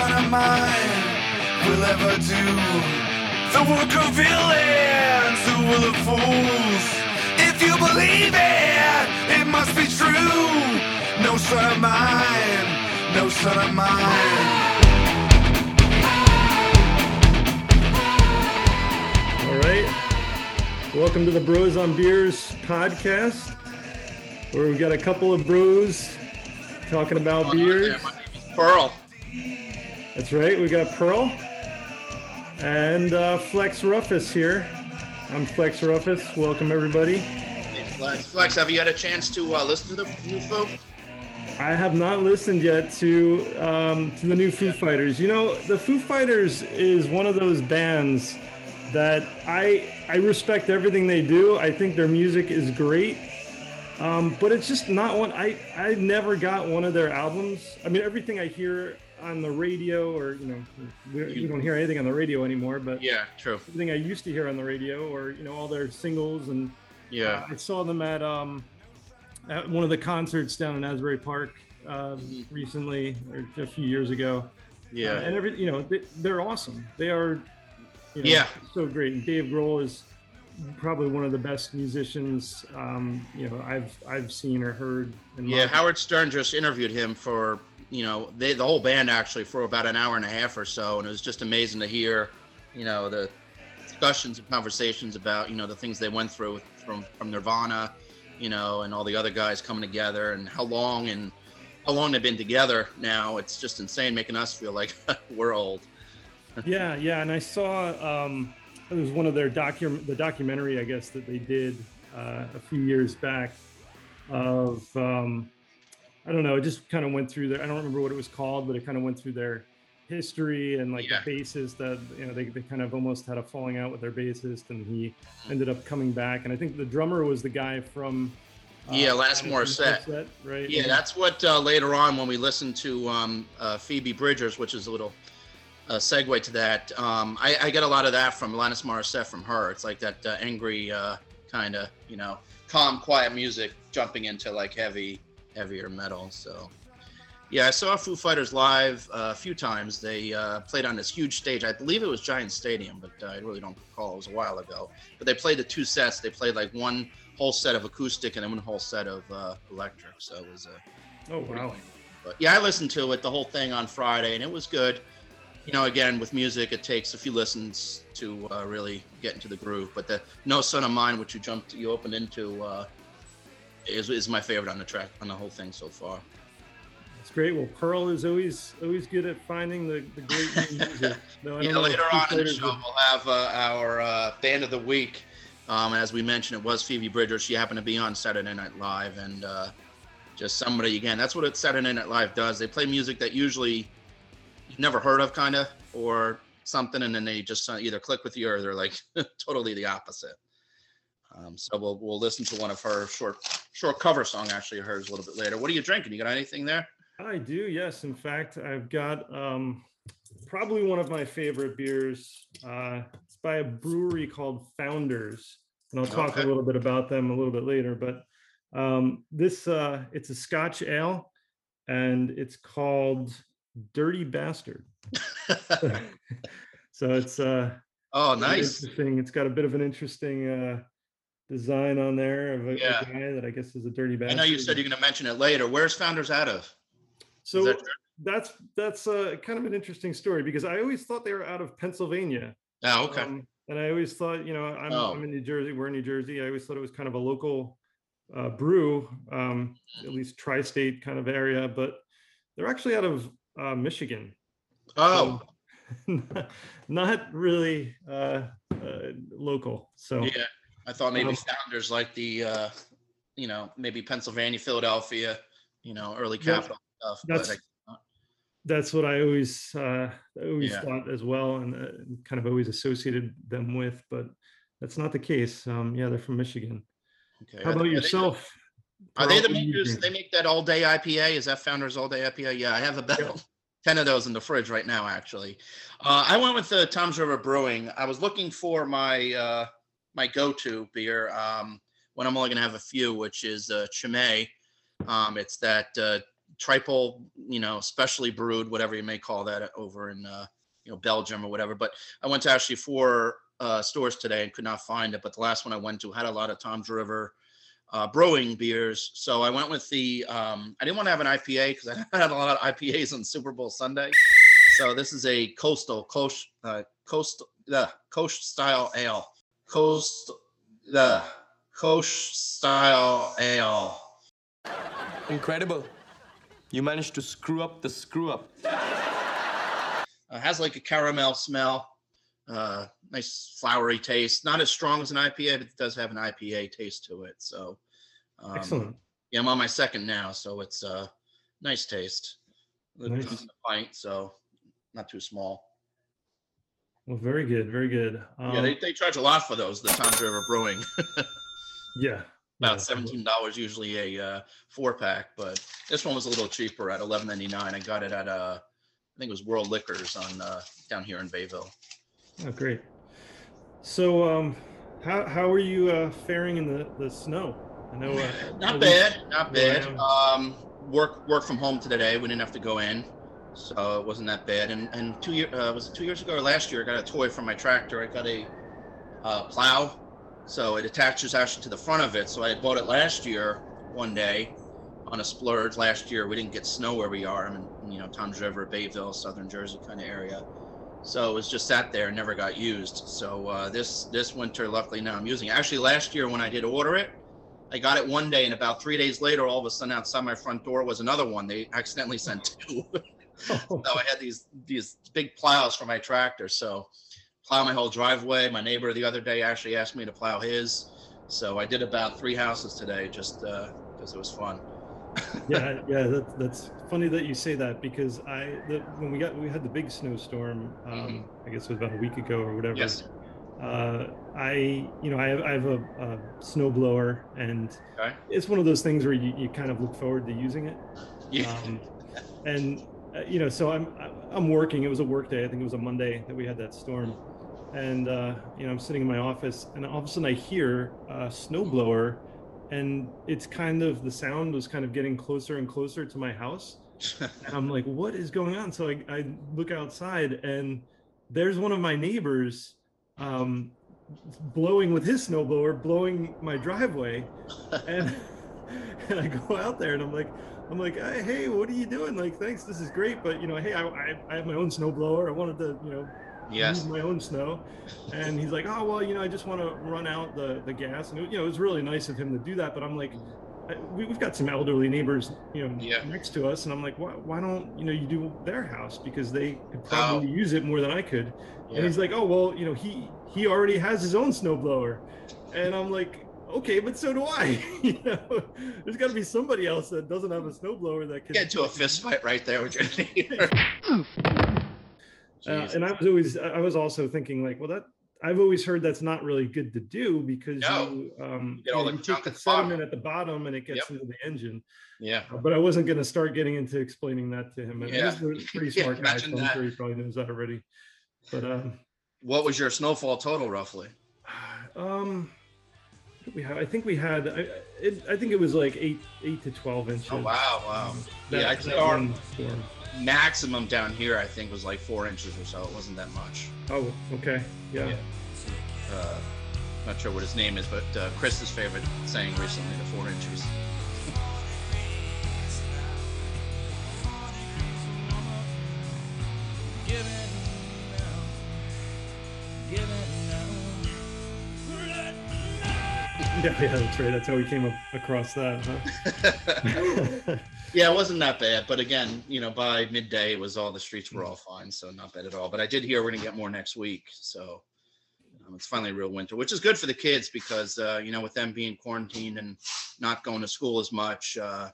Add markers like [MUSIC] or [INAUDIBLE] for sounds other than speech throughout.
son of mine will ever do the work of villains who will of fools. If you believe it, it must be true. No son of mine, no son of mine. All right. Welcome to the Bros on Beers podcast, where we've got a couple of bros talking about beers. Pearl. That's right. We got Pearl and uh, Flex Ruffus here. I'm Flex Ruffus. Welcome everybody. Hey, Flex. Flex, have you had a chance to uh, listen to the new Foo? I have not listened yet to um, to the new Foo Fighters. You know, the Foo Fighters is one of those bands that I I respect everything they do. I think their music is great, um, but it's just not one. I I never got one of their albums. I mean, everything I hear on the radio, or you know, we, we don't hear anything on the radio anymore. But Yeah, true. everything I used to hear on the radio, or you know, all their singles and Yeah. I saw them at um at one of the concerts down in Asbury Park uh, Mhm. recently or a few years ago. Yeah. Uh, and every you know they, they're awesome. They are you know, Yeah. so great. And Dave Grohl is probably one of the best musicians um, you know I've I've seen or heard. Yeah, Howard Stern just interviewed him for, you know, they, the whole band actually for about an hour and a half or so. And it was just amazing to hear, you know, the discussions and conversations about, you know, the things they went through from, from Nirvana, you know, and all the other guys coming together and how long and how long they've been together now. It's just insane making us feel like [LAUGHS] we're old. yeah, yeah. And I saw um, it was one of their docu the documentary I guess that they did uh, a few years back of um, I don't know. It just kind of went through their. I don't remember what it was called, but it kind of went through their history and like Yeah. the bassist that you know they, they kind of almost had a falling out with their bassist, and he ended up coming back. And I think the drummer was the guy from uh, Yeah, Alanis Alanis Morissette. right? Yeah, that's what uh, later on when we listened to um, uh, Phoebe Bridgers, which is a little uh, segue to that. Um, I, I get a lot of that from Alanis Morissette from her. It's like that uh, angry uh, kind of, you know, calm, quiet music jumping into like heavy, heavier metal. So, yeah, I saw Foo Fighters live uh, a few times. They uh, played on this huge stage. I believe it was Giant Stadium, but uh, I really don't recall. It was a while ago. But they played the two sets. They played like one whole set of acoustic and then one whole set of uh, electric. So it was a Oh wow. but yeah, I listened to it the whole thing on Friday, and it was good. You know, again with music, it takes a few listens to uh, really get into the groove. But the "No Son of Mine," which you jumped, you opened into, uh, is is my favorite on the track on the whole thing so far. It's great. Well, Pearl is always always good at finding the, the great [LAUGHS] music. I Yeah, later on in the show, would- we'll have uh, our uh, band of the week. Um, as we mentioned, it was Phoebe Bridgers. She happened to be on Saturday Night Live, and uh, just somebody again. That's what Saturday Night Live does. They play music that usually you've never heard of, kind of, or something, and then they just uh, either click with you or they're like [LAUGHS] totally the opposite. Um, so we'll we'll listen to one of her short short cover song actually hers a little bit later. What are you drinking? You got anything there? I do, yes. In fact, I've got um, probably one of my favorite beers. Uh, it's by a brewery called Founders, and I'll talk Okay. a little bit about them a little bit later. But um, this uh, it's a Scotch ale, and it's called Dirty Bastard. [LAUGHS] [LAUGHS] so it's uh, oh, nice. interesting. It's got a bit of an interesting uh, design on there of a, a guy that I guess is a dirty bag. I know you said you're going to mention it later. Where's Founders out of? So that that's that's uh, kind of an interesting story because I always thought they were out of Pennsylvania. Oh, okay. Um, and I always thought, you know, I'm, Oh. I'm in New Jersey. We're in New Jersey. I always thought it was kind of a local uh, brew, um, at least tri-state kind of area. But they're actually out of uh, Michigan. oh, not, [LAUGHS] not really uh, uh, local. So yeah. I thought maybe founders like the, uh, you know, maybe Pennsylvania, Philadelphia, you know, early Yeah, capital stuff. that's But that's what I always uh, I always Yeah. thought as well, and uh, kind of always associated them with. But that's not the case. Um, yeah, they're from Michigan. Okay. How about they- are they- yourself? Are they the What do you makers? They make that all day IPA. Is that Founders All Day IPA? Yeah, I have about [LAUGHS] ten of those in the fridge right now. Actually, uh, I went with the Toms River Brewing. I was looking for my uh, my go-to beer um, when I'm only going to have a few, which is uh, Chimay. Um, it's that uh, triple, you know, specially brewed, whatever you may call that over in, uh, you know, Belgium or whatever. But I went to actually four uh, stores today and could not find it. But the last one I went to had a lot of Toms River uh, brewing beers. So I went with the, um, I didn't want to have an IPA because I [LAUGHS] had a lot of IPAs on Super Bowl Sunday. So this is a coastal, coast, uh, coast, the coast style ale. Coast, the coast style ale. Incredible. You managed to screw up the screw up. Uh, has like a caramel smell, uh, nice flowery taste. Not as strong as an IPA, but it does have an IPA taste to it. So, um, Excellent. Yeah, I'm on my second now, so it's uh, nice taste. It Nice. comes in a pint, so not too small. Well, very good, very good. Um, yeah, they, they charge a lot for those. The Toms River Brewing, [LAUGHS] yeah, about yeah. seventeen dollars usually a uh, four pack, but this one was a little cheaper at eleven ninety nine. I got it at uh, I think it was World Liquors on uh, down here in Bayville. Oh, great. So, um, how how are you uh, faring in the the snow? I know. Uh, [LAUGHS] Not bad, not bad. Um, work work from home today. We didn't have to go in, so it wasn't that bad. And and two year uh, was it two years ago or last year? I got a toy for my tractor. I got a uh, plow, so it attaches actually to the front of it. So I bought it last year one day on a splurge. Last year we didn't get snow where we are. I'm in you know Toms River, Bayville, Southern Jersey kind of area. So it was just sat there and never got used. So uh, this this winter, luckily now I'm using it. Actually, last year when I did order it, I got it one day, and about three days later, all of a sudden outside my front door was another one. They accidentally sent [LAUGHS] two. [LAUGHS] So I had these these big plows for my tractor. So plow my whole driveway. My neighbor the other day actually asked me to plow his. So I did about three houses today just because it was fun. [LAUGHS] yeah, yeah. That, that's funny that you say that because I the, when we got we had the big snowstorm. Um, I guess it was about a week ago or whatever. Mm-hmm. Yes. Uh, I you know I have, I have a, a snow blower and Okay. it's one of those things where you, you kind of look forward to using it. Yeah. um, [LAUGHS] and uh, you know so i'm i'm working. It was a work day. I think it was a monday that we had that storm. And uh, you know i'm sitting in my office and all of a sudden i hear a snowblower and it's kind of the sound was kind of getting closer and closer to my house. And [LAUGHS] i'm like what is going on? So i, I look outside and there's one of my neighbors um, blowing with his snowblower blowing my driveway. And [LAUGHS] and I go out there and I'm like, I'm like, hey, what are you doing? Like, thanks, this is great, but you know, hey, I, I, I have my own snowblower. I wanted to, you know, yes. use my own snow. And he's like, oh well, you know, I just want to run out the the gas, and it, you know, it was really nice of him to do that. But I'm like, I, we, we've got some elderly neighbors, you know, Yeah. next to us, and I'm like, why, why don't you know you do their house because they could oh. probably use it more than I could. Yeah. And he's like, oh well, you know, he he already has his own snowblower, and I'm like, okay, but so do I. [LAUGHS] you know, there's got to be somebody else that doesn't have a snowblower that can Get to a fist fight right there with your neighbor. [LAUGHS] Uh, and I was always, I was also thinking like, well, that I've always heard that's not really good to do because No. you, um, You get all you, the take the at the bottom. sediment at the bottom and it gets Yep. into the engine. yeah. Uh, But I wasn't going to start getting into explaining that to him. And Yeah. he's a [LAUGHS] pretty Yeah, smart guy, so I'm sure he probably knows that already. But um, What was your snowfall total roughly? [SIGHS] um, we have, I think we had, I, it, I think it was like eight, eight to twelve inches. Oh wow, wow. That, yeah, say that our storm. maximum down here I think was like four inches or so. It wasn't that much. Oh, okay, yeah. Yeah. Uh, not sure what his name is, but uh, Chris's favorite saying recently, the four inches. [LAUGHS] Yeah, yeah, that's right. That's how we came up across that. Huh? [LAUGHS] [LAUGHS] yeah, it wasn't that bad, but again, you know, by midday, it was all the streets were all fine, so not bad at all. But I did hear we're gonna get more next week, so um, it's finally real winter, which is good for the kids because uh, you know, with them being quarantined and not going to school as much, uh,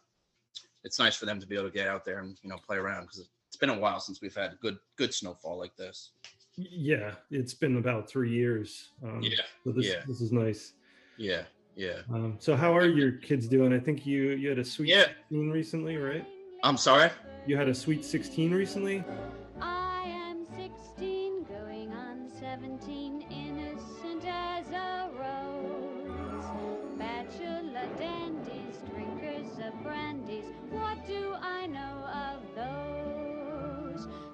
it's nice for them to be able to get out there and you know play around because it's been a while since we've had good good snowfall like this. yeah, it's been about three years. Um, Yeah, So this yeah. this is nice. yeah, yeah. Um, so how are your kids doing? I think you you had a sweet Yeah. 16 recently, right? I'm sorry. You had a sweet 16 recently. I am 16, going on 17, innocent as a rose. Bachelor dandies, drinkers of brandies, what do I know?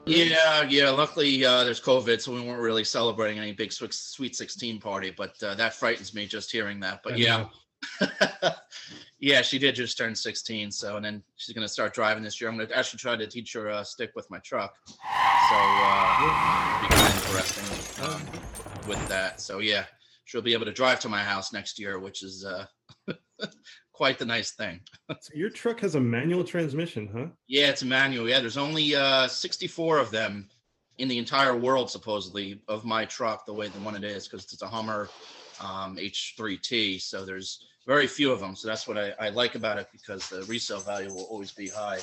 Yeah, yeah. Luckily, uh, there's COVID, so we weren't really celebrating any big Sweet Sweet 16 party. But uh, that frightens me just hearing that. But yeah, [LAUGHS] yeah, she did just turn 16. So, and then she's gonna start driving this year. I'm gonna actually try to teach her uh, stick with my truck. So, uh, be kind of interesting um, with that. So, yeah, she'll be able to drive to my house next year, which is uh, [LAUGHS] quite the nice thing. So your truck has a manual transmission, huh? Yeah, it's a manual. Yeah, there's only uh, 64 of them in the entire world, supposedly, of my truck, the way the one it is, because it's a Hummer um, H3T. So there's very few of them. So that's what I, I like about it because the resale value will always be high.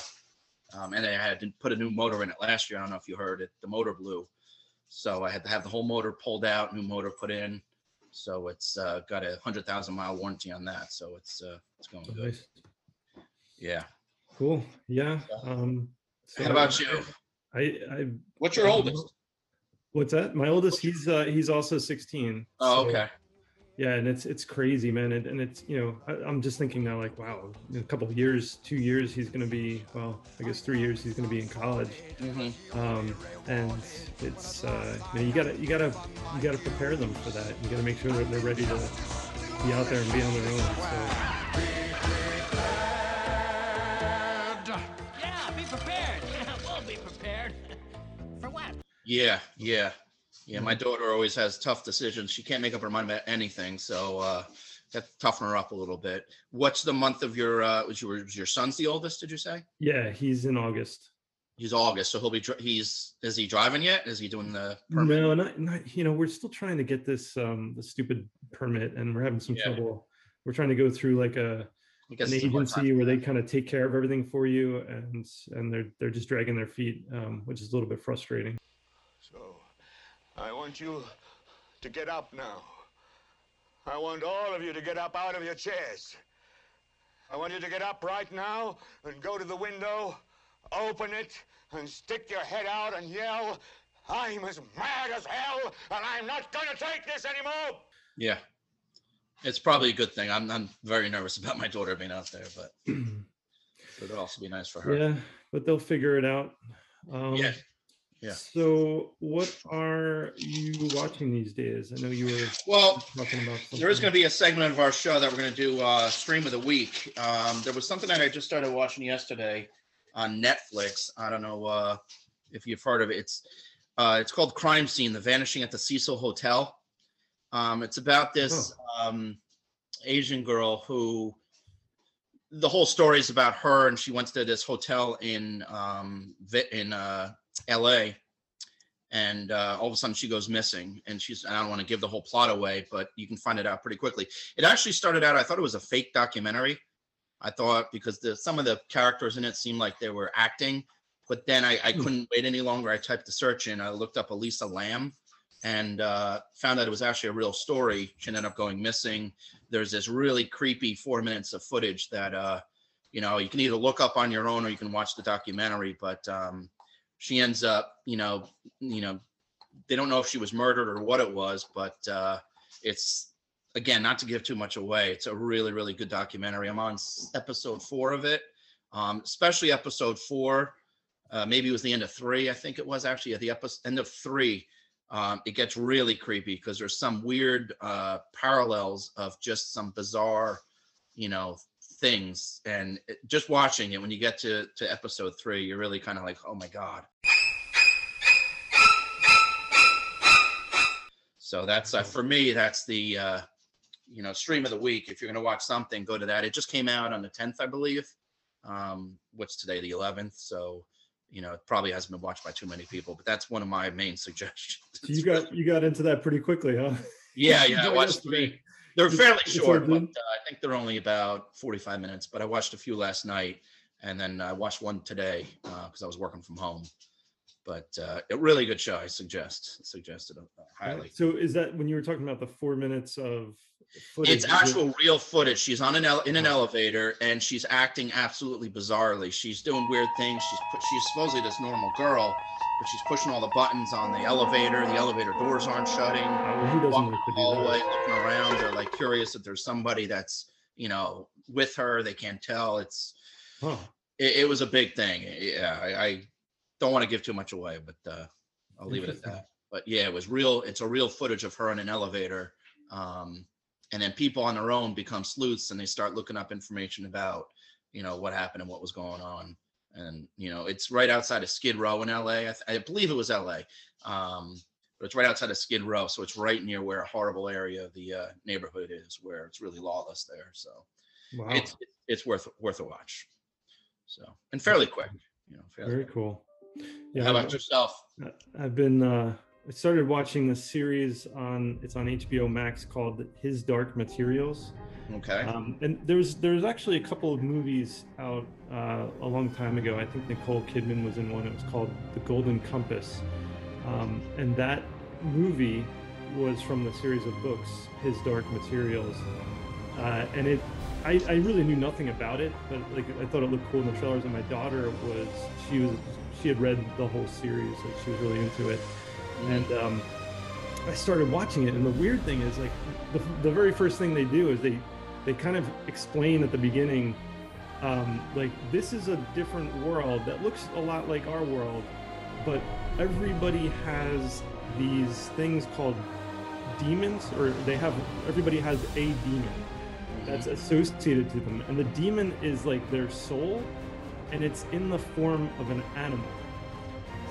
Um, and I had to put a new motor in it last year. I don't know if you heard it. The motor blew. So I had to have the whole motor pulled out, new motor put in. So it's uh, got a 100,000 mile warranty on that. So it's uh, it's going good. Nice. Yeah. Cool. Yeah. Um, so How about you? I, I, What's your oldest? what's that? My oldest, he's, uh, he's also 16. Oh, So, okay. Yeah. And it's, it's crazy, man. And, and it's, you know, I, I'm just thinking now like, wow, in a couple of years, two years, he's going to be, well, I guess three years, he's going to be in college. hmm um, and it's uh, you, know, you gotta you gotta you gotta prepare them for that. You gotta make sure that they're ready to be out there and be on their own. So Yeah, be prepared. [LAUGHS] Yeah, we'll be prepared. [LAUGHS] For what? Yeah, yeah, yeah. My daughter always has tough decisions. She can't make up her mind about anything, so uh, to toughen her up a little bit. What's the month of your? Uh, was your was your son's the oldest? Did you say? yeah, he's in August. He's August, so he'll be. He's is he driving yet? Is he doing the permit? No, not, not you know we're still trying to get this um the stupid permit, and we're having some Yeah. trouble. We're trying to go through like a an it's a hard agency where they kind of take care of everything for you, and and they're they're just dragging their feet, um, which is a little bit frustrating. So, I want you to get up now. I want all of you to get up out of your chairs. I want you to get up right now and go to the window, open it, and stick your head out and yell, I'm as mad as hell, and I'm not gonna take this anymore! Yeah, it's probably a good thing. I'm I'm very nervous about my daughter being out there, but [CLEARS THROAT] it'll also be nice for her. Yeah, but they'll figure it out. Um, Yeah. Yeah. So, what are you watching these days? I know you were Well, talking about. There is going to be a segment of our show that we're going to do uh, stream of the week. Um, there was something that I just started watching yesterday on Netflix. I don't know uh, if you've heard of it. It's uh, it's called Crime Scene: The Vanishing at the Cecil Hotel. Um, it's about this um, Asian girl who the whole story is about her, and she went to this hotel in um, in uh, L.A. And uh, all of a sudden, she goes missing, and she's. I don't want to give the whole plot away, but you can find it out pretty quickly. It actually started out. I thought it was a fake documentary. I thought because the some of the characters in it seemed like they were acting, but then I, I Hmm. couldn't wait any longer. I typed the search in. I looked up Elisa Lam, and uh, found out it was actually a real story. She ended up going missing. There's this really creepy four minutes of footage that uh, you know you can either look up on your own or you can watch the documentary. But um, she ends up, you know, you know, they don't know if she was murdered or what it was, but uh, it's again not to give too much away. It's a really, really good documentary. I'm on episode four of it, um, especially episode four. Uh, maybe it was the end of three. I think it was actually at the episode end of three. Um, it gets really creepy because there's some weird uh, parallels of just some bizarre, you know, things. And it, just watching it, when you get to to episode three, you're really kind of like, oh my god. So that's uh, for me. That's the uh, you know stream of the week. If you're going to watch something, go to that. It just came out on the 10th, I believe. Um, what's today, the 11th? So you know it probably hasn't been watched by too many people, but that's one of my main [LAUGHS] suggestions. So you got you got into that pretty quickly, huh? yeah, yeah. I [LAUGHS] watched three. They're fairly it's short, but uh. I think they're only about 45 minutes. But I watched a few last night, and then I watched one today because I was working from home. But uh, a really good show. I suggest suggested uh, highly. So is that when you were talking about the four minutes of footage? It's is it- actual real footage. She's on an ele- in an elevator and she's acting absolutely bizarrely. She's doing weird things. She's she's supposedly this normal girl, but she's pushing all the buttons on the elevator. The elevator doors aren't shutting. Oh, who doesn't Walking like the hallway, that? looking around. They're like curious if there's somebody that's you know with her. They can't tell. It's Huh. it, it was a big thing. Yeah, I, I don't want to give too much away, but uh, I'll leave it at that. But yeah, it was real. It's a real footage of her in an elevator. Um, and then people on their own become sleuths and they start looking up information about, you know, what happened and what was going on. And, you know, it's right outside of Skid Row in LA. I, th- I believe it was LA. Um, but it's right outside of Skid Row. So it's right near where a horrible area of the uh, neighborhood is where it's really lawless there. So Wow. it's, it's worth, worth a watch. So, and fairly quick, you know, Very quick. cool. Yeah. How about yourself? I've been uh I started watching the series on it's on HBO Max called His Dark Materials. Okay. Um, and there's there's actually a couple of movies out uh, a long time ago. I think Nicole Kidman was in one. It was called The Golden Compass, um, and that movie was from the series of books His Dark Materials. Uh, and it, I, I really knew nothing about it, but like I thought it looked cool in the trailers. And my daughter was she was she had read the whole series, like she was really into it and um, I started watching it. And the weird thing is, like, the, the very first thing they do is they they kind of explain at the beginning, um, like, this is a different world that looks a lot like our world, but everybody has these things called demons, or they have everybody has a demon that's associated to them, and the demon is like their soul, and it's in the form of an animal.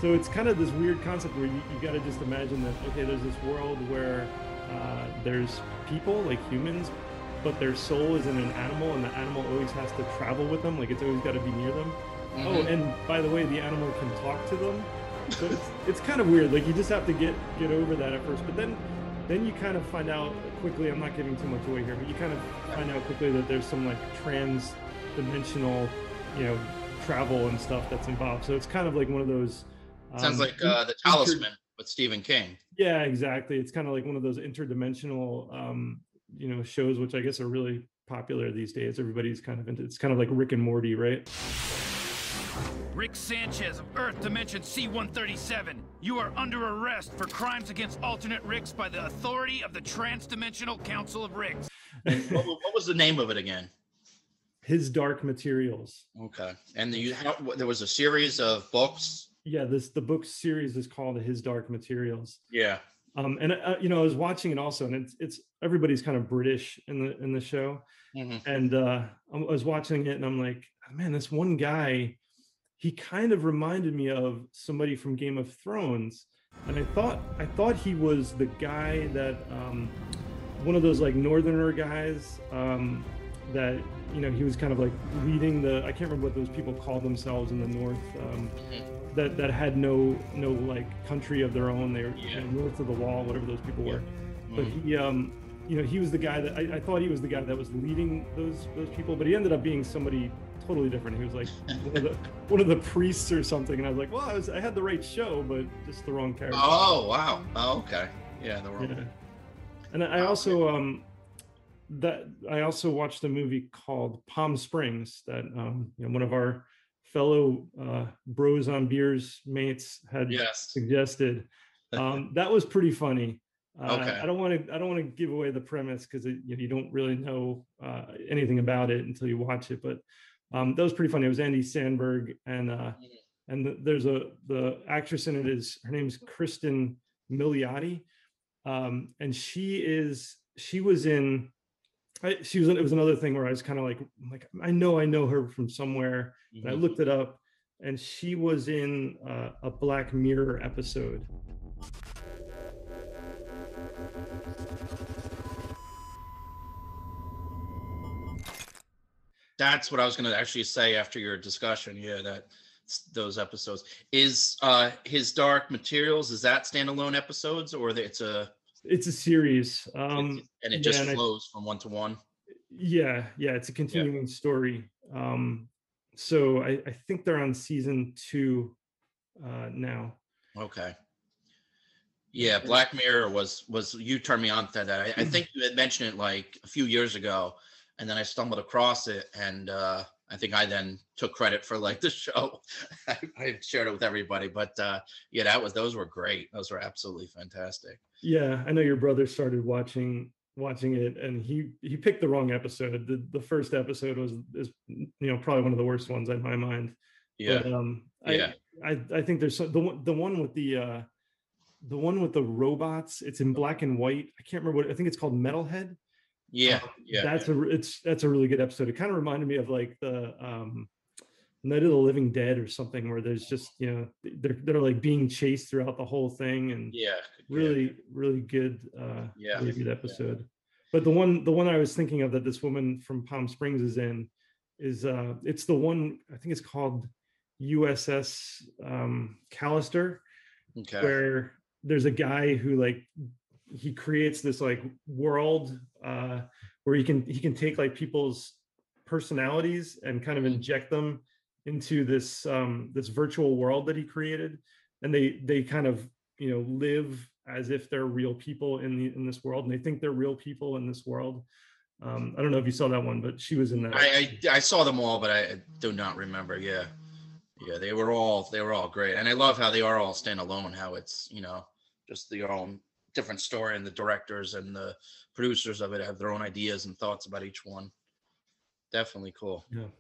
So it's kind of this weird concept where you, you got to just imagine that okay, there's this world where uh, there's people like humans, but their soul is in an animal, and the animal always has to travel with them. Like it's always got to be near them. Oh, Mhm. and by the way, the animal can talk to them. So it's, it's kind of weird. Like you just have to get get over that at first, but then then you kind of find out quickly. I'm not giving too much away here, but you kind of find out quickly that there's some like trans dimensional, you know, travel and stuff that's involved. So it's kind of like one of those. Sounds um, like uh, the inter- Talisman with Stephen King. yeah, exactly. It's kind of like one of those interdimensional, um, you know, shows which I guess are really popular these days. Everybody's kind of into. It's kind of like Rick and Morty, right? Rick Sanchez of Earth Dimension C-137. You are under arrest for crimes against alternate Ricks by the authority of the Transdimensional Council of Ricks. what, what was the name of it again? His Dark Materials. Okay, and you how, there was a series of books. Yeah, this the book series is called His Dark Materials. Yeah. Um, and uh, you know, I was watching it also, and it's it's everybody's kind of British in the in the show, Mhm. and uh, I was watching it, and I'm like, man, this one guy, he kind of reminded me of somebody from Game of Thrones, and I thought I thought he was the guy that um, one of those like Northerner guys um, that you know he was kind of like leading the I can't remember what those people called themselves in the north. Um, that that had no no like country of their own. They were you know, north of the wall, whatever those people were. But he, um, you know, he was the guy that I, I thought he was the guy that was leading those those people, but he ended up being somebody totally different. He was like one of the [LAUGHS] one of the priests or something, and I was like, well, I was I had the right show, but just the wrong character. Oh wow. Oh okay. Yeah. The wrong. Yeah. And I also um that I also watched a movie called Palm Springs that um you know one of our fellow uh bros on beers mates had Yes. suggested. [LAUGHS] Um that was pretty funny. Uh, Okay. I don't want to I don't want to give away the premise because you, know, you don't really know uh, anything about it until you watch it. But um, that was pretty funny. It was Andy Samberg and uh, Mm-hmm. and the, there's a the actress in it is her name's Cristin Milioti, um, and she is she was in. I, she was. It was another thing where I was kind of like, like I know I know her from somewhere. And I Mhm. looked it up, and she was in uh, a Black Mirror episode. That's what I was going to actually say after your discussion. Yeah, that those episodes is uh his Dark Materials. Is that standalone episodes or it's a It's a series. Um, and it yeah, just I- flows from one to one? yeah, yeah, it's a continuing story. Um, so I, I think they're on season two uh, now. Okay. Yeah, Black Mirror was was you turned me on to that. I, I think [CLEARS THROAT] you had mentioned it like a few years ago, and then I stumbled across it, and uh, I think I then took credit for like [LAUGHS] the show. I, I shared it with everybody, but uh, yeah, that was those were great. Those were absolutely fantastic. Yeah, I know your brother started watching watching it, and he he picked the wrong episode. The the first episode was is you know probably one of the worst ones in my mind. Yeah. But, um, I, Yeah. I I think there's some, the one the one with the uh the one with the robots. It's in black and white. I can't remember what I think it's called Metalhead. Yeah, Um, yeah. That's a it's that's a really good episode. It kind of reminded me of like the um Night of the Living Dead or something where there's just you know they're they're like being chased throughout the whole thing and yeah, yeah. really really good uh Yeah. really good episode but the one the one i was thinking of that this woman from palm springs is in is uh it's the one i think it's called uss um callister Okay. where there's a guy who like he creates this like world uh where he can he can take like people's personalities and kind of inject them into this um this virtual world that he created and they they kind of you know live as if they're real people in the in this world and they think they're real people in this world um i don't know if you saw that one but she was in that I, I I saw them all, but I do not remember. Yeah, yeah, they were all they were all great, and I love how they are all standalone. How it's you know just their own different story, and the directors and the producers of it have their own ideas and thoughts about each one. Definitely cool. yeah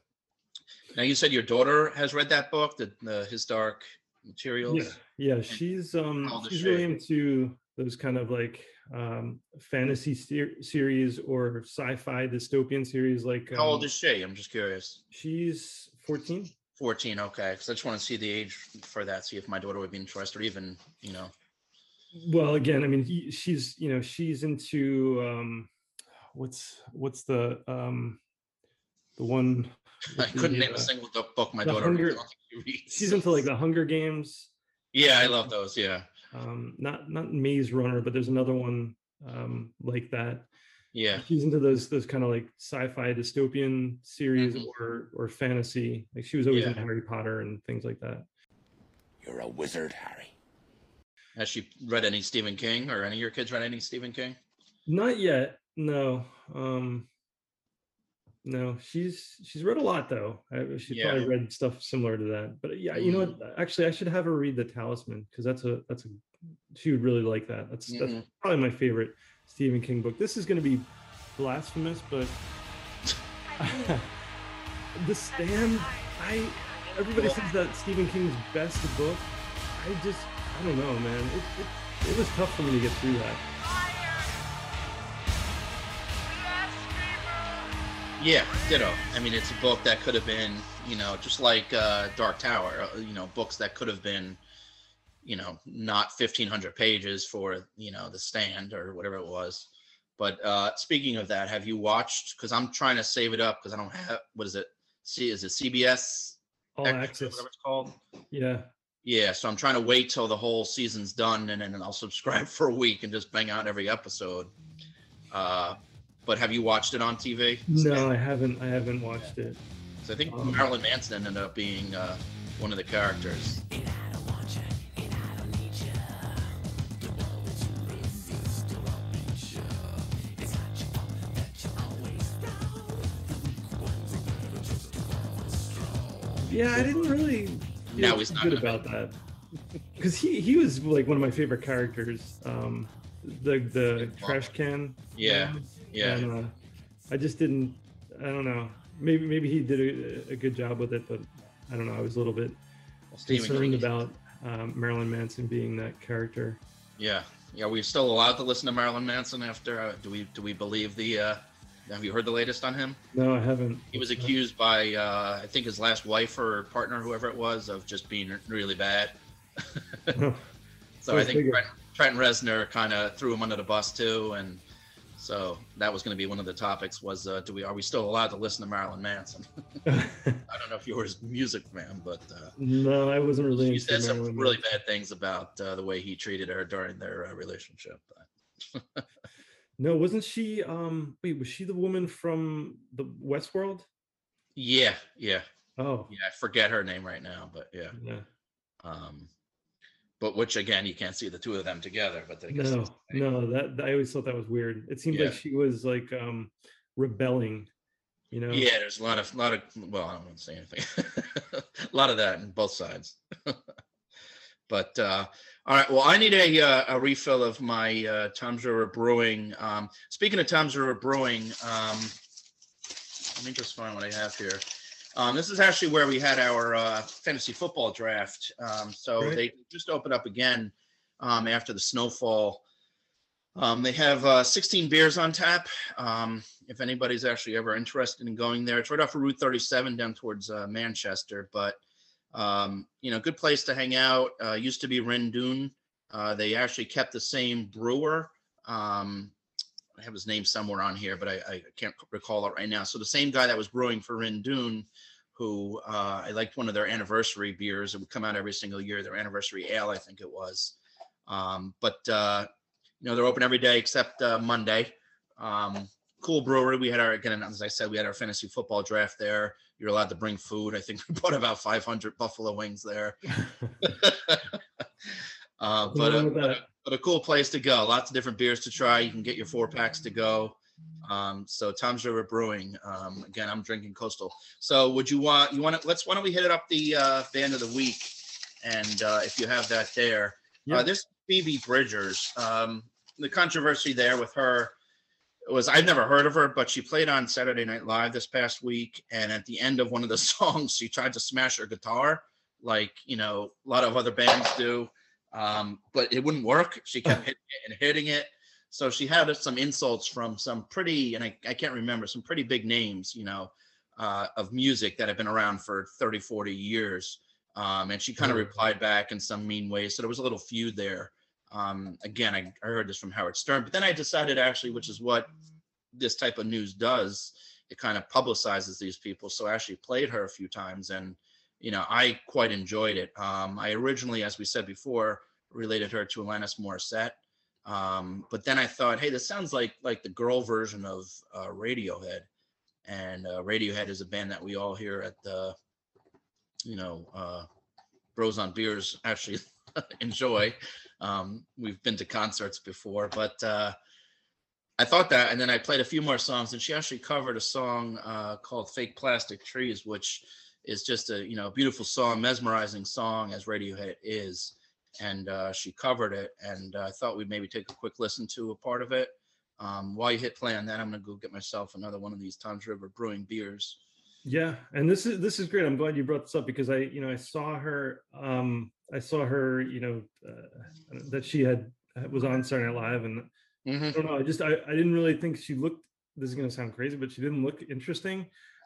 Now you said your daughter has read that book, the, the historic materials. yeah yeah she's um How old is she's she? really into those kind of like um fantasy ser- series or sci-fi dystopian series like How old um, is she? I'm just curious. she's 14 14. Okay, because I just want to see the age for that. See if my daughter would be interested, or even you know. well again i mean he, she's you know she's into um what's what's the um the one [LAUGHS] I couldn't name uh, a single book my daughter Hunger- reads. I don't think she reads. she's into like the hunger games Yeah, I love those. Yeah, um not not maze runner but there's another one um like that yeah, she's into those those kind of like sci-fi dystopian series Mhm. or or fantasy like she was always Yeah. into harry potter and things like that You're a wizard, Harry. Has she read any Stephen King, or any of your kids read any Stephen King? not yet no um no she's she's read a lot though. I, she's Yeah. probably read stuff similar to that but yeah you know what? Actually i should have her read the talisman because that's a that's a she would really like that. That's that's Mhm. probably my favorite stephen king book. This is going to be blasphemous but [LAUGHS] the stand i everybody says that stephen king's best book. I just i don't know man. It, it, it was tough for me to get through that Yeah, ditto. I mean, it's a book that could have been, you know, just like uh, Dark Tower. uh, You know, books that could have been, you know, not fifteen hundred pages for you know the stand or whatever it was. But uh, speaking of that, have you watched? Because I'm trying to save it up because I don't have. What is it? See, is it CBS? all Extra, access Whatever it's called. yeah Yeah, so I'm trying to wait till the whole season's done and then I'll subscribe [LAUGHS] for a week and just bang out every episode. Uh, but have you watched it on TV? No, I haven't. I haven't watched it. So I think Um, Marilyn Manson ended up being uh, one of the characters. Yeah, I didn't really. Now he's not good about that because he he was like one of my favorite characters. Um, the the trash can. Yeah, man. Yeah. And, uh, I just didn't. I don't know. Maybe maybe he did a, a good job with it, but I don't know. I was a little bit Stephen concerned about um, Marilyn Manson being that character. Yeah, yeah. We're still allowed to listen to Marilyn Manson after. Uh, do we? Do we believe the? Uh, have you heard the latest on him? No, I haven't. He was accused by, uh, I think, his last wife or partner, whoever it was, of just being really bad. [LAUGHS] [LAUGHS] So Go I think. Trent, Trent Reznor kind of threw him under the bus too, and so that was going to be one of the topics. Was uh, do we are we still allowed to listen to Marilyn Manson? [LAUGHS] [LAUGHS] I don't know if you were his music fan, but uh, no, I wasn't really. he into said some really bad things about uh, the way he treated her during their uh, relationship. [LAUGHS] No, wasn't she? Um, wait, was she the woman from the Westworld? Yeah, yeah, Oh, yeah. I forget her name right now, but yeah. yeah. Um, but which again, you can't see the two of them together. But I guess No, that's the thing. no, that I always thought that was weird. It seemed Yeah. like she was like um rebelling, you know. Yeah, there's a lot of lot of well, I don't want to say anything. [LAUGHS] a lot of that on both sides. [LAUGHS] but uh all right, well, I need a uh, a refill of my uh Toms River Brewing. Um speaking of Toms River Brewing, um let me just find what I have here. Um, this is actually where we had our uh, fantasy football draft. Um, so Right. they just opened up again um, after the snowfall. Um, they have uh, 16 beers on tap. Um, if anybody's actually ever interested in going there, it's right off of Route 37 down towards uh, Manchester. But um, you know, good place to hang out. Uh, used to be Rinn Duin. Uh, they actually kept the same brewer. Um, I have his name somewhere on here, but I, I can't recall it right now. So the same guy that was brewing for Rinn Duin, who uh, I liked one of their anniversary beers. It would come out every single year. Their anniversary ale, I think it was. Um, but uh, you know they're open every day except uh, Monday. Um, cool brewery. We had our again, as I said, we had our fantasy football draft there. You're allowed to bring food. I think we [LAUGHS] bought about 500 buffalo wings there. [LAUGHS] [LAUGHS] uh, but, wrong a, with but, a, that. but a cool place to go. Lots of different beers to try. You can get your four packs to go. Um, so Toms River Brewing. Um, again, I'm drinking Coastal. So would you want you want to let's why don't we hit it up the uh, band of the week, and uh, if you have that there, uh, Yeah. this Phoebe Bridgers. Um, the controversy there with her was I've never heard of her, but she played on Saturday Night Live this past week, and at the end of one of the [LAUGHS] songs, she tried to smash her guitar, like you know a lot of other bands do, um, but it wouldn't work. She kept hitting it and hitting it. So she had some insults from some pretty, and I, I can't remember, some pretty big names, you know, uh, of music that have been around for 30, 40 years. Um, and she kind of Mhm. replied back in some mean ways. So there was a little feud there. Um, again, I, I heard this from Howard Stern, but then I decided actually, which is what this type of news does, it kind of publicizes these people. So I actually played her a few times and, you know, I quite enjoyed it. Um, I originally, as we said before, related her to Alanis Morissette. Um, but then I thought, hey, this sounds like like the girl version of uh, Radiohead, and uh, Radiohead is a band that we all here at the, you know, uh, Bros on Beers actually [LAUGHS] enjoy. Um, we've been to concerts before, but uh, I thought that, and then I played a few more songs, and she actually covered a song uh, called "Fake Plastic Trees," which is just a you know beautiful song, mesmerizing song as Radiohead is and uh, she covered it. And uh, I thought we'd maybe take a quick listen to a part of it. Um, while you hit play on that, I'm gonna go get myself another one of these Toms River Brewing beers. Yeah, and this is this is great. I'm glad you brought this up because I, you know, I saw her. Um, I saw her. You know, uh, that she had was on Saturday Night Live, and I don't know. I just I, I didn't really think she looked. This is gonna sound crazy, but she didn't look interesting.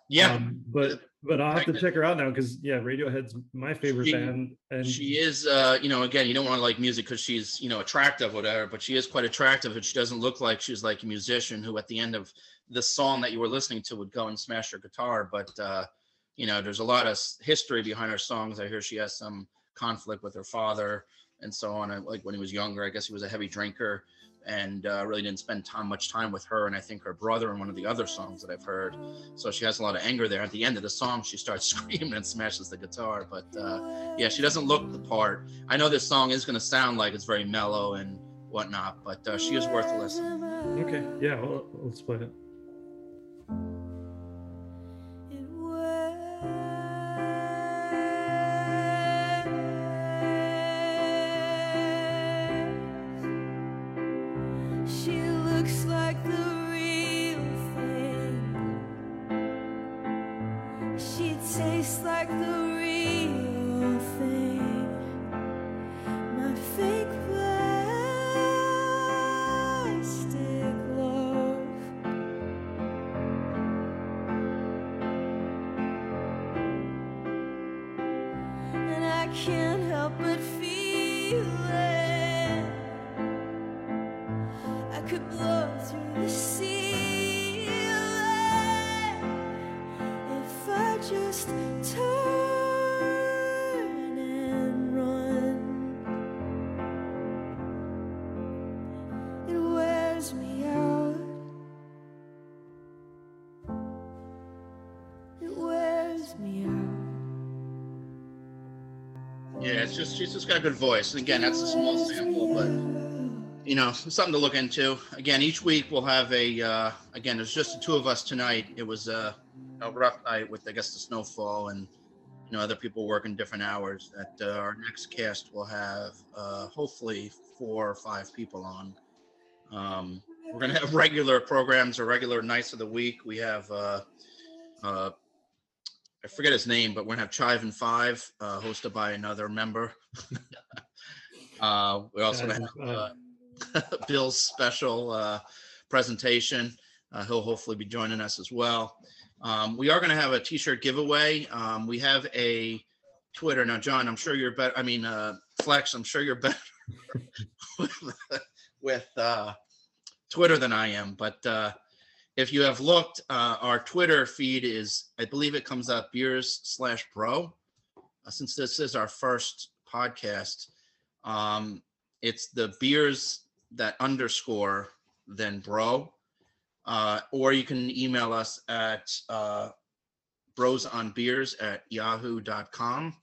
Yeah, Um, but but I'll have to check her out now because yeah, Radiohead's my favorite She- band, and she is, uh, you know, again, you don't want to like music because she's, you know, attractive, whatever. But she is quite attractive, and she doesn't look like she's like a musician who, at the end of the song that you were listening to, would go and smash her guitar. But uh, you know, there's a lot of history behind her songs. I hear she has some conflict with her father and so on. And, Like when he was younger, I guess he was a heavy drinker and uh, really didn't spend time much time with her. And I think her brother in one of the other songs that I've heard. So she has a lot of anger there. At the end of the song, she starts [LAUGHS] screaming and smashes the guitar. But uh, yeah, she doesn't look the part. I know this song is going to sound like it's very mellow and whatnot, but uh, she is worth a listen. okay, yeah, let's play it. Could blow through the ceiling if I just turn and run. It wears me out. It wears me out. Yeah, it's just she's just got a good voice. And again, that's a small sample, but you know, something to look into. Again, each week we'll have a. Uh, again, there's just the two of us tonight. It was uh, a rough night with, I guess, the snowfall and you know other people working different hours. That uh, our next cast will have uh, hopefully four or five people on. Um, we're gonna have regular programs or regular nights of the week. We have uh, uh, I forget his name, but we're gonna have Chive and Five, uh, hosted by another member. [LAUGHS] uh, we're also have uh, [LAUGHS] Bill's special uh, presentation. Uh, he'll hopefully be joining us as well. Um, we are going to have a T-shirt giveaway. Um, we have a Twitter now, John. I'm sure you're better. I mean, uh, Flex. I'm sure you're better [LAUGHS] with, with uh, Twitter than I am. But uh, if you have looked, uh, our Twitter feed is, I believe it comes up beers slash bro. Uh, since this is our first podcast, um, it's the beers that underscore then bro. Uh, or you can email us at uh, brosonbeers at yahoo.com.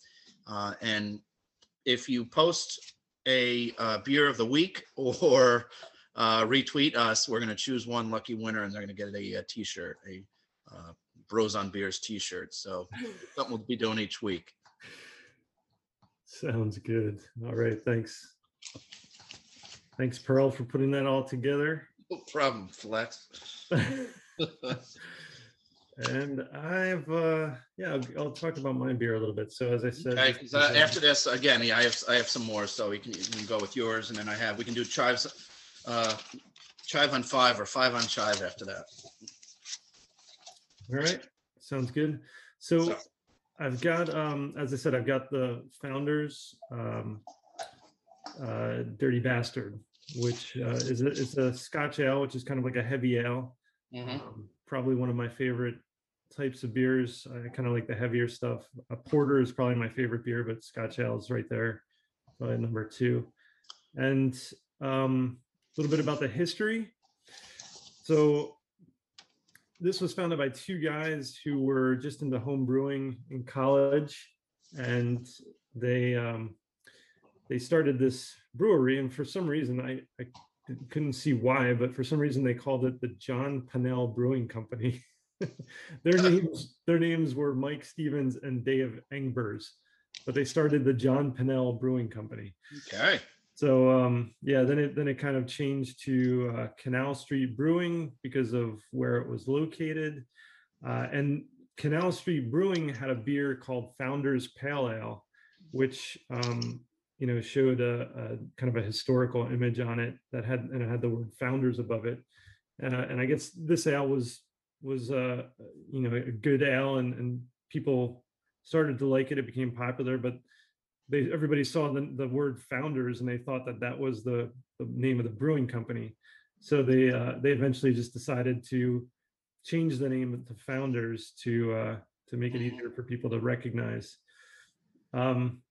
Uh, and if you post a uh, beer of the week or uh, retweet us, we're going to choose one lucky winner and they're going to get a, a t-shirt, a uh, Bros on Beers t-shirt. So [LAUGHS] something we'll be doing each week. Sounds good. All right, thanks. Thanks, Pearl, for putting that all together. No problem, Flex. [LAUGHS] And I've, uh, yeah, I'll, I'll talk about my beer a little bit. So as I said, Okay, so uh, after this, again, yeah, I have, I have some more, so we can, you can go with yours, and then I have, we can do chives, uh, chive on five or five on chive after that. All right, sounds good. So I've got, um, as I said, I've got the founders, um, uh, Dirty Bastard, which uh, is a, it's a Scotch ale, which is kind of like a heavy ale. Mhm. Um, probably one of my favorite types of beers. I kind of like the heavier stuff. A porter is probably my favorite beer, but Scotch ale is right there, by number two. And um, a little bit about the history. So this was founded by two guys who were just into home brewing in college, and they um, they started this brewery. And for some reason, I, I couldn't see why, but for some reason they called it the John Pennell Brewing Company. [LAUGHS] their [LAUGHS] names their names were Mike Stevens and Dave Engbers, but they started the John Pennell Brewing Company. Okay. So um, yeah, then it then it kind of changed to uh, Canal Street Brewing because of where it was located, uh, and Canal Street Brewing had a beer called Founders Pale Ale, which um, you know showed a, a kind of a historical image on it that had and it had the word Founders above it, uh, and I guess this ale was was uh, you know a good ale and and people started to like it. It became popular, but they everybody saw the, the word founders and they thought that that was the, the name of the brewing company. So they uh, they eventually just decided to change the name to founders to uh, to make it easier for people to recognize. Um,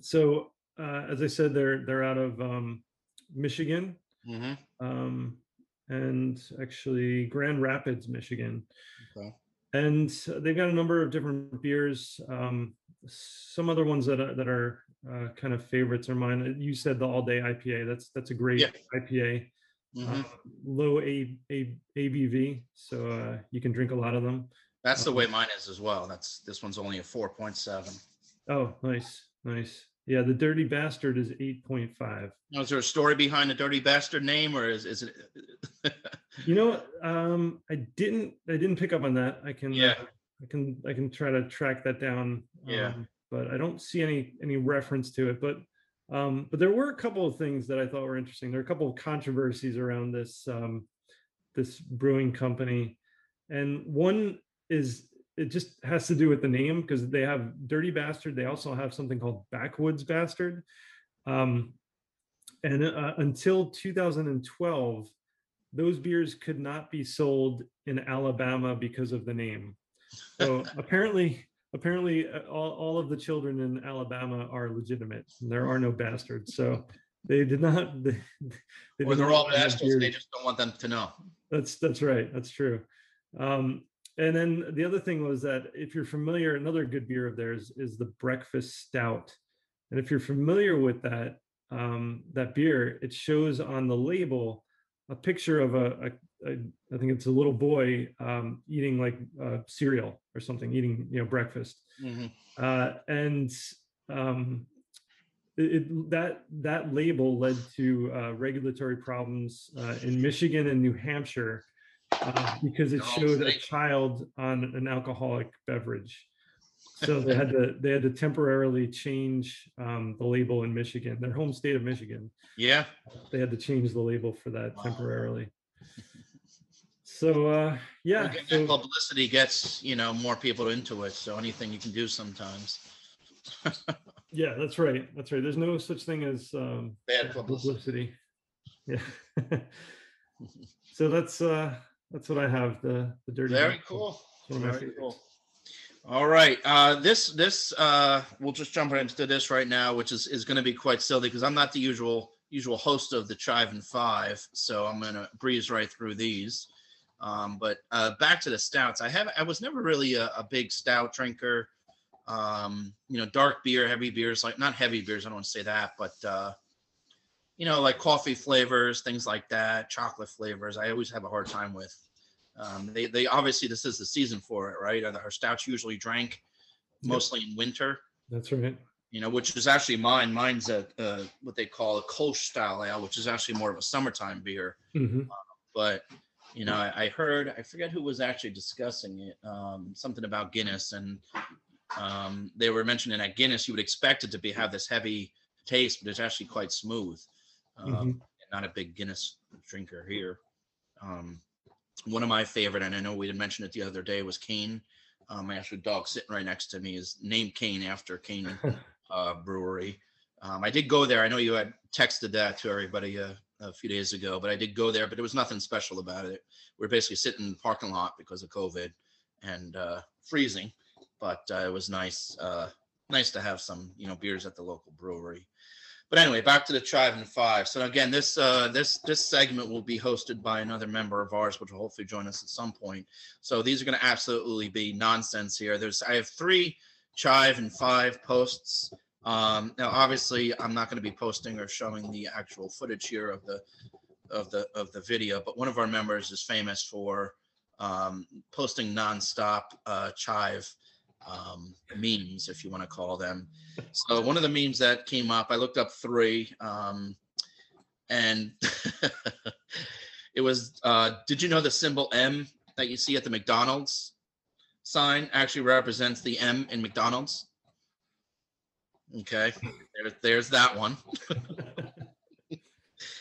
so uh, as i said they're they're out of um, michigan Mhm. um, and actually grand rapids michigan Okay. and they've got a number of different beers. Um, some other ones that are, that are uh, kind of favorites are mine. You said the all day IPA. That's that's a great Yeah. IPA. Mhm. Uh, low a, a ABV, so uh, you can drink a lot of them. That's the way mine is as well. That's, this one's only a four point seven. Oh, nice, nice. Yeah, the Dirty Bastard is eight point five. Is there a story behind the dirty bastard name or is, is it? [LAUGHS] You know, um, I didn't I didn't pick up on that. I can Yeah. uh, I can I can try to track that down. Yeah. um, but I don't see any any reference to it. But um, but there were a couple of things that I thought were interesting. There are a couple of controversies around this um, this brewing company, and one is it just has to do with the name because they have Dirty Bastard. They also have something called Backwoods Bastard. Um, and uh, until 2012, those beers could not be sold in Alabama because of the name. So [LAUGHS] apparently, apparently, uh, all, all of the children in Alabama are legitimate. There are no bastards. So they did not. [LAUGHS] They, they Or they're all want to have bastards, they just don't want them to know. That's that's right. That's true. Um, and then the other thing was that if you're familiar, another good beer of theirs is the Breakfast Stout. And if you're familiar with that um, that beer, it shows on the label a picture of a, a, a I think it's a little boy um, eating like uh, cereal or something, eating you know breakfast Mhm. uh, and um, it, it- that that label led to uh, regulatory problems uh, in Michigan and New Hampshire uh, because it showed a child on an alcoholic beverage. so they had to they had to temporarily change um, the label in Michigan, their home state of Michigan. Yeah. They had to change the label for that temporarily. So uh, yeah, so- publicity gets you know more people into it. So anything you can do sometimes. [LAUGHS] yeah, that's right. That's right. There's no such thing as um, Bad publicity. Yeah. [LAUGHS] so that's uh, that's what I have. The the dirty. Very cool. It's one of my Very cool. All right. Uh, this this uh, we'll just jump right into this right now, which is is going to be quite silly because I'm not the usual usual host of the Chive and Five, so I'm going to breeze right through these. Um, but uh, back to the stouts. I have I was never really a, a big stout drinker. Um, you know, dark beer, heavy beers, like not heavy beers. I don't want to say that, but uh, you know, like coffee flavors, things like that, chocolate flavors. I always have a hard time with. Um, they they obviously this is the season for it, right? Our stouts usually drank mostly in winter, That's right. you know, which is actually mine. Mine's a, uh what they call a Kolsch style ale, which is actually more of a summertime beer. Mhm. But you know, I, I heard I forget who was actually discussing it, um, something about Guinness, and um, they were mentioning that Guinness you would expect it to be have this heavy taste, but it's actually quite smooth. Um, Mhm. Not a big Guinness drinker here. Um, one of my favorite, and I know we had mentioned it the other day, was Kane. Um, my actual dog sitting right next to me is named Kane after Kane [LAUGHS] uh, Brewery. Um, I did go there. I know you had texted that to everybody uh, a few days ago, but I did go there. But there was nothing special about it. We are basically sitting in the parking lot because of COVID and uh, freezing, but uh, it was nice. Uh, nice to have some, you know, beers at the local brewery. But anyway, back to the Chive and Five. So again, this uh, this this segment will be hosted by another member of ours, which will hopefully join us at some point. So these are going to absolutely be nonsense here. There's I have three Chive and Five posts. Um, now, obviously, I'm not going to be posting or showing the actual footage here of the of the of the video, but one of our members is famous for um, posting nonstop uh, chive um, memes, if you want to call them. So one of the memes that came up, I looked up three, um, and [LAUGHS] it was, uh, did you know the symbol M that you see at the McDonald's sign actually represents the M in McDonald's? Okay, there, there's that one. [LAUGHS]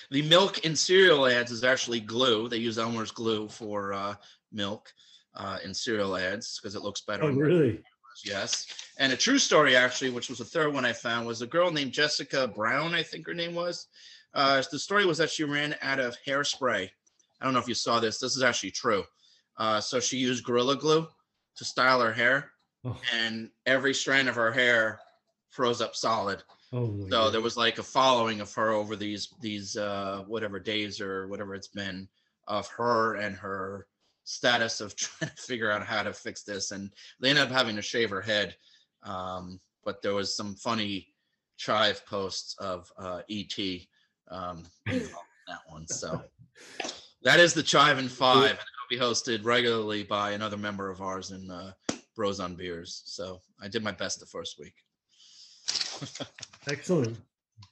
the milk in cereal ads is actually glue. They use Elmer's glue for uh, milk uh, in cereal ads because it looks better. Oh, really? Yes. And a true story, actually, which was the third one I found, was a girl named Jessica Brown, I think her name was. Uh, the story was that she ran out of hairspray. I don't know if you saw this. This is actually true. Uh, so she used Gorilla Glue to style her hair, Oh. and every strand of her hair froze up solid. Oh, So God. there was like a following of her over these these uh, whatever days or whatever it's been of her and her status of [LAUGHS] trying to figure out how to fix this, and they ended up having to shave her head. Um, but there was some funny chive posts of uh, ET um, [LAUGHS] that one. So that is the chive and five, and it'll be hosted regularly by another member of ours in uh, Bros on Beers. So I did my best the first week. [LAUGHS] Excellent.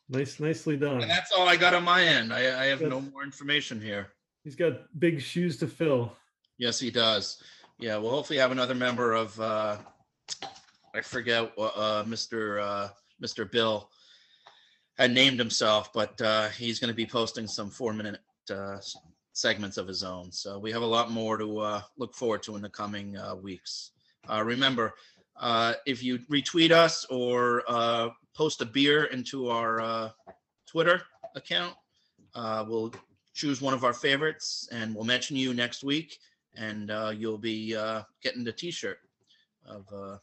Nice, nicely done. And that's all I got on my end. I, I have no more information here. He's got big shoes to fill. Yes, he does. Yeah, we'll hopefully have another member of uh I forget uh Mr. uh Mr. Bill had named himself, but uh he's gonna be posting some four minute uh segments of his own. So we have a lot more to uh look forward to in the coming uh weeks. Uh remember, uh if you retweet us or uh post a beer into our uh Twitter account, uh we'll choose one of our favorites and we'll mention you next week and uh, you'll be uh, getting the T-shirt of uh,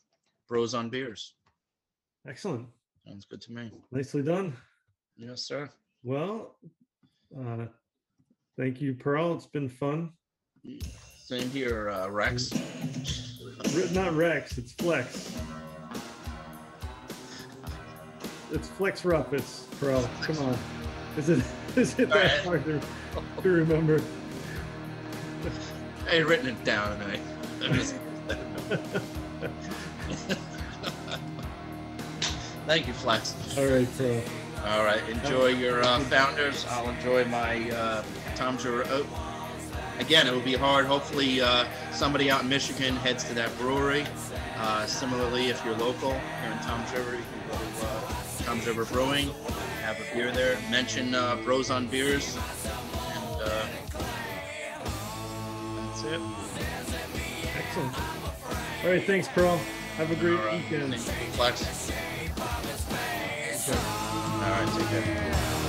Bros on Beers. Excellent. Sounds good to me. Nicely done. Yes, sir. Well, uh, thank you, Pearl. It's been fun. Same here, uh, Rex. Not Rex, it's Flex. It's Flex Ruff. It's Pearl. Come on. Is it [LAUGHS] is it that Alright. hard to, to remember? [LAUGHS] I ain't written it down, and I. I [LAUGHS] just, Thank you, Flex. All right, so. All right, enjoy your uh, founders. I'll enjoy my uh, Tom Oh, again, it will be hard. Hopefully, uh, somebody out in Michigan heads to that brewery. Uh, similarly, if you're local, here in Tom River, you can go to uh, Toms River Brewing, have a beer there. Mention uh, Bros on Beers it. Excellent. All right, thanks, Pearl. Have a great right. weekend. Thanks, Flex. Sure. All right, take care.